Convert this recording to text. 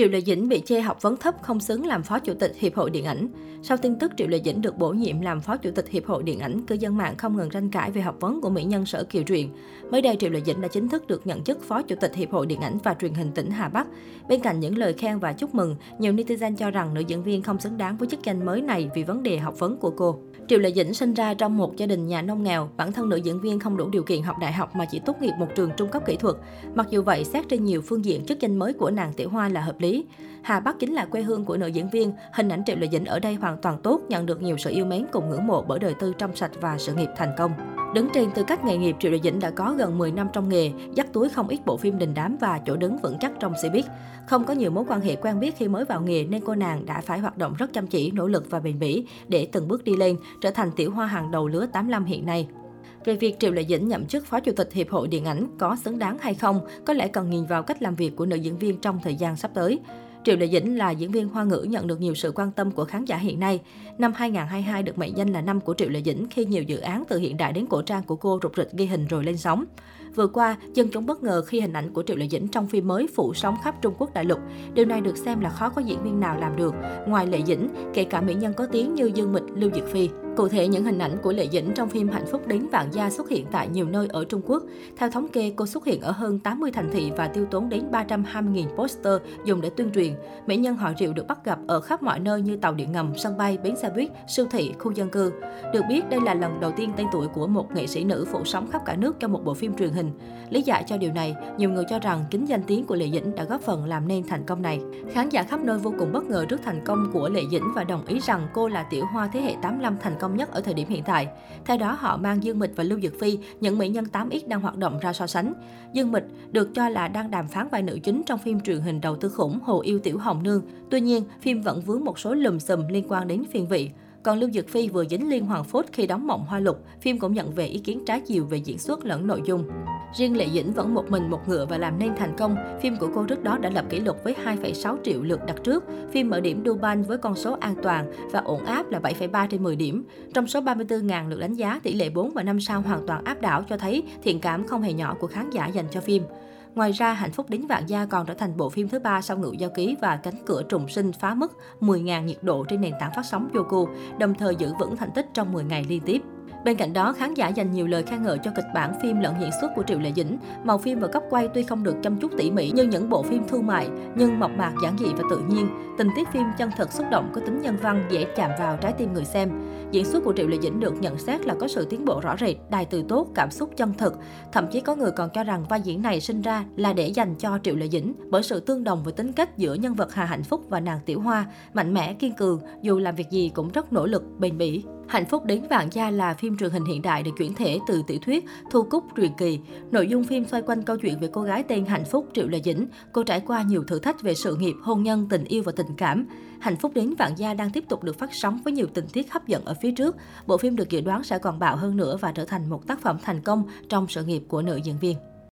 Triệu Lệ Dĩnh bị chê học vấn thấp không xứng làm phó chủ tịch Hiệp hội Điện ảnh. Sau tin tức Triệu Lệ Dĩnh được bổ nhiệm làm phó chủ tịch Hiệp hội Điện ảnh, cư dân mạng không ngừng tranh cãi về học vấn của mỹ nhân Sở Kiều Truyện. Mới đây Triệu Lệ Dĩnh đã chính thức được nhận chức phó chủ tịch Hiệp hội Điện ảnh và Truyền hình tỉnh Hà Bắc. Bên cạnh những lời khen và chúc mừng, nhiều netizen cho rằng nữ diễn viên không xứng đáng với chức danh mới này vì vấn đề học vấn của cô. Triệu Lệ Dĩnh sinh ra trong một gia đình nhà nông nghèo, bản thân nữ diễn viên không đủ điều kiện học đại học mà chỉ tốt nghiệp một trường trung cấp kỹ thuật. Mặc dù vậy, xét trên nhiều phương diện chức danh mới của nàng Tiểu Hoa là hợp lý. Hà Bắc chính là quê hương của nữ diễn viên, hình ảnh Triệu Lệ Dĩnh ở đây hoàn toàn tốt, nhận được nhiều sự yêu mến cùng ngưỡng mộ bởi đời tư trong sạch và sự nghiệp thành công. Đứng trên tư cách nghề nghiệp, Triệu Lệ Dĩnh đã có gần 10 năm trong nghề, dắt túi không ít bộ phim đình đám và chỗ đứng vững chắc trong showbiz. Không có nhiều mối quan hệ quen biết khi mới vào nghề nên cô nàng đã phải hoạt động rất chăm chỉ, nỗ lực và bền bỉ để từng bước đi lên, trở thành tiểu hoa hàng đầu lứa 85 hiện nay. Về việc Triệu Lệ Dĩnh nhậm chức Phó Chủ tịch Hiệp hội Điện ảnh có xứng đáng hay không, có lẽ cần nhìn vào cách làm việc của nữ diễn viên trong thời gian sắp tới. Triệu Lệ Dĩnh là diễn viên hoa ngữ nhận được nhiều sự quan tâm của khán giả hiện nay. Năm 2022 được mệnh danh là năm của Triệu Lệ Dĩnh khi nhiều dự án từ hiện đại đến cổ trang của cô rục rịch ghi hình rồi lên sóng. Vừa qua, dân chúng bất ngờ khi hình ảnh của Triệu Lệ Dĩnh trong phim mới phủ sóng khắp Trung Quốc đại lục. Điều này được xem là khó có diễn viên nào làm được, ngoài Lệ Dĩnh, kể cả mỹ nhân có tiếng như Dương Mịch, Lưu Diệc Phi. Cụ thể, những hình ảnh của Lệ Dĩnh trong phim Hạnh phúc đến vạn gia xuất hiện tại nhiều nơi ở Trung Quốc. Theo thống kê, cô xuất hiện ở hơn 80 thành thị và tiêu tốn đến 320.000 poster dùng để tuyên truyền. Mỹ nhân họ Triệu được bắt gặp ở khắp mọi nơi như tàu điện ngầm, sân bay, bến xe buýt, siêu thị, khu dân cư. Được biết, đây là lần đầu tiên tên tuổi của một nghệ sĩ nữ phủ sóng khắp cả nước trong một bộ phim truyền hình. Lý giải cho điều này, nhiều người cho rằng kính danh tiếng của Lệ Dĩnh đã góp phần làm nên thành công này. Khán giả khắp nơi vô cùng bất ngờ trước thành công của Lệ Dĩnh và đồng ý rằng cô là tiểu hoa thế hệ 85 thành công nhất ở thời điểm hiện tại. Theo đó, họ mang Dương Mịch và Lưu Dược Phi, những mỹ nhân 8X đang hoạt động ra so sánh. Dương Mịch được cho là đang đàm phán vai nữ chính trong phim truyền hình đầu tư khủng Hồ Yêu Tiểu Hồng Nương. Tuy nhiên, phim vẫn vướng một số lùm xùm liên quan đến phiên vị. Còn Lưu Dược Phi vừa dính liên hoàng phốt khi đóng Mộng Hoa Lục, phim cũng nhận về ý kiến trái chiều về diễn xuất lẫn nội dung. Riêng Lệ Dĩnh vẫn một mình một ngựa và làm nên thành công. Phim của cô trước đó đã lập kỷ lục với 2,6 triệu lượt đặt trước. Phim mở điểm Dubai với con số an toàn và ổn áp là 7,3 trên 10 điểm. Trong số 34.000 lượt đánh giá, tỷ lệ 4 và 5 sao hoàn toàn áp đảo cho thấy thiện cảm không hề nhỏ của khán giả dành cho phim. Ngoài ra, Hạnh phúc đến vạn gia còn trở thành bộ phim thứ ba sau ngự giao ký và cánh cửa trùng sinh phá mức 10.000 nhiệt độ trên nền tảng phát sóng Yoku, đồng thời giữ vững thành tích trong 10 ngày liên tiếp. Bên cạnh đó, khán giả dành nhiều lời khen ngợi cho kịch bản phim lẫn diễn xuất của Triệu Lệ Dĩnh. Màu phim và góc quay tuy không được chăm chút tỉ mỉ như những bộ phim thương mại, nhưng mộc mạc giản dị và tự nhiên. Tình tiết phim chân thật xúc động có tính nhân văn dễ chạm vào trái tim người xem. Diễn xuất của Triệu Lệ Dĩnh được nhận xét là có sự tiến bộ rõ rệt, đài từ tốt, cảm xúc chân thực. Thậm chí có người còn cho rằng vai diễn này sinh ra là để dành cho Triệu Lệ Dĩnh bởi sự tương đồng với tính cách giữa nhân vật Hà Hạnh Phúc và nàng Tiểu Hoa, mạnh mẽ, kiên cường, dù làm việc gì cũng rất nỗ lực, bền bỉ. Hạnh phúc đến vạn gia là phim truyền hình hiện đại được chuyển thể từ tiểu thuyết Thu Cúc truyền kỳ. Nội dung phim xoay quanh câu chuyện về cô gái tên Hạnh Phúc Triệu Lệ Dĩnh. Cô trải qua nhiều thử thách về sự nghiệp, hôn nhân, tình yêu và tình cảm. Hạnh phúc đến vạn gia đang tiếp tục được phát sóng với nhiều tình tiết hấp dẫn ở phía trước. Bộ phim được dự đoán sẽ còn bạo hơn nữa và trở thành một tác phẩm thành công trong sự nghiệp của nữ diễn viên.